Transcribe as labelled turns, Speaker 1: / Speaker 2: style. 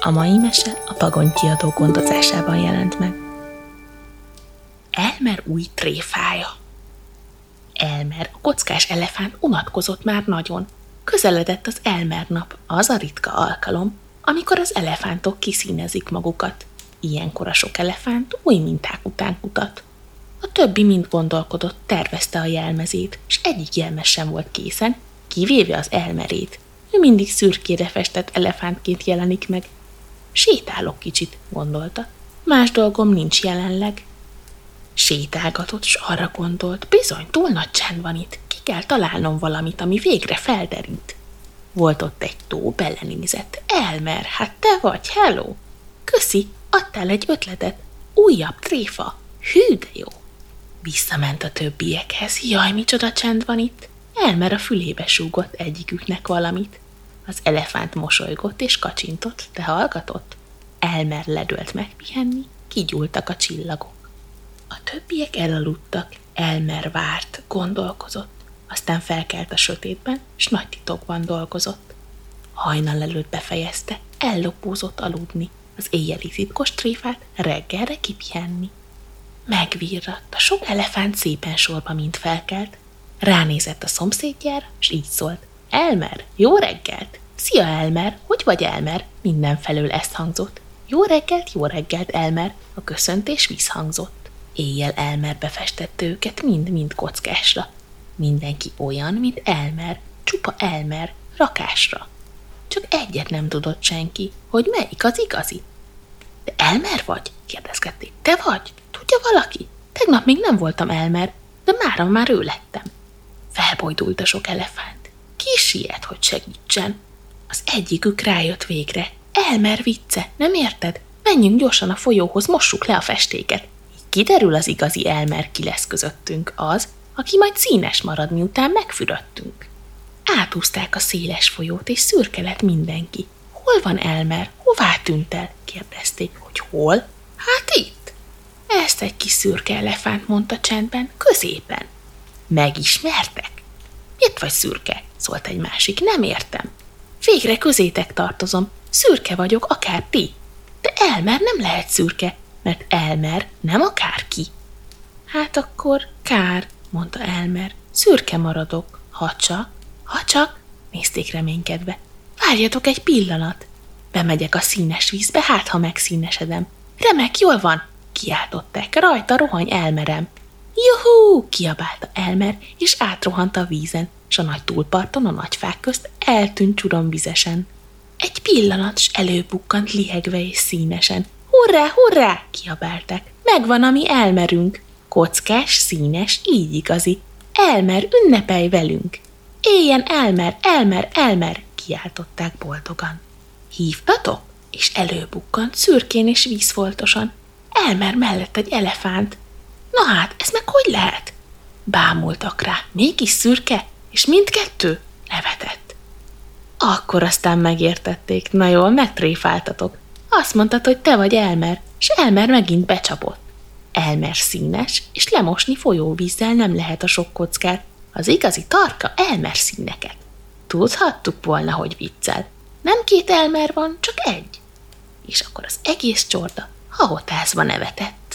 Speaker 1: A mai mese a Pagony kiadó gondozásában jelent meg. Elmer új tréfája Elmer, a kockás elefánt unatkozott már nagyon. Közeledett az Elmer nap, az a ritka alkalom, amikor az elefántok kiszínezik magukat. Ilyenkor a sok elefánt új minták után kutat. A többi mind gondolkodott, tervezte a jelmezét, és egyik jelmez sem volt készen, kivéve az elmerét. Ő mindig szürkére festett elefántként jelenik meg. Sétálok kicsit, gondolta. Más dolgom nincs jelenleg. Sétálgatott, s arra gondolt, bizony túl nagy csend van itt, ki kell találnom valamit, ami végre felderít. Volt ott egy tó, belenézett. Elmer, hát te vagy, hello! Köszi, adtál egy ötletet. Újabb tréfa. Hű, de jó. Visszament a többiekhez. Jaj, micsoda csend van itt. Elmer a fülébe súgott egyiküknek valamit. Az elefánt mosolygott és kacsintott, de hallgatott. Elmer ledölt megpihenni, kigyúltak a csillagok. A többiek elaludtak, Elmer várt, gondolkozott, aztán felkelt a sötétben, s nagy titokban dolgozott. Hajnal előtt befejezte, ellopózott aludni, az éjjeli titkos tréfát reggelre kipihenni. Megvirradt, a sok elefánt szépen sorba mint felkelt, ránézett a szomszédjára, s így szólt. Elmer, jó reggelt! Szia, Elmer! Hogy vagy, Elmer? Mindenfelől ezt hangzott. Jó reggelt, jó reggelt, Elmer! A köszöntés visszhangzott. Éjjel Elmer befestette őket mind-mind kockásra. Mindenki olyan, mint Elmer, csupa Elmer, rakásra. Csak egyet nem tudott senki, hogy melyik az igazi. De Elmer vagy? kérdezgették. Te vagy? Tudja valaki? Tegnap még nem voltam Elmer, de mára már ő lettem. Felbojdult a sok elefánt. Siet, hogy segítsen? Az egyikük rájött végre. Elmer vicce, nem érted? Menjünk gyorsan a folyóhoz, mossuk le a festéket. Kiderül az igazi Elmer ki lesz közöttünk az, aki majd színes marad, miután megfürödtünk. Átúzták a széles folyót, és szürke lett mindenki. Hol van Elmer? Hová tűnt el? kérdezték. Hogy hol? Hát itt. Ezt egy kis szürke elefánt mondta csendben, középen. Megismertek? Miért vagy szürke? szólt egy másik. Nem értem. Végre közétek tartozom. Szürke vagyok, akár ti. De Elmer nem lehet szürke, mert Elmer nem akárki. Hát akkor kár, mondta Elmer. Szürke maradok, ha csak, ha csak, nézték reménykedve. Várjatok egy pillanat. Bemegyek a színes vízbe, hát ha megszínesedem. Remek, jól van, kiáltották. Rajta rohany Elmerem. Juhú! kiabálta Elmer, és átrohant a vízen, s a nagy túlparton a nagy fák közt eltűnt vizesen. Egy pillanat, s előbukkant lihegve és színesen. Hurrá, hurrá! kiabálták. Megvan, ami elmerünk. Kockás, színes, így igazi. Elmer, ünnepelj velünk! Éljen Elmer, Elmer, Elmer! kiáltották boldogan. Hívtatok? És előbukkant szürkén és vízfoltosan. Elmer mellett egy elefánt. Na hát, ez meg hogy lehet? Bámultak rá, mégis szürke, és mindkettő nevetett. Akkor aztán megértették, na jól, megtréfáltatok. Azt mondtad, hogy te vagy Elmer, és Elmer megint becsapott. Elmer színes, és lemosni folyóvízzel nem lehet a sok kockát. Az igazi tarka Elmer színeket. Tudhattuk volna, hogy viccel. Nem két Elmer van, csak egy. És akkor az egész csorda hahotázva nevetett.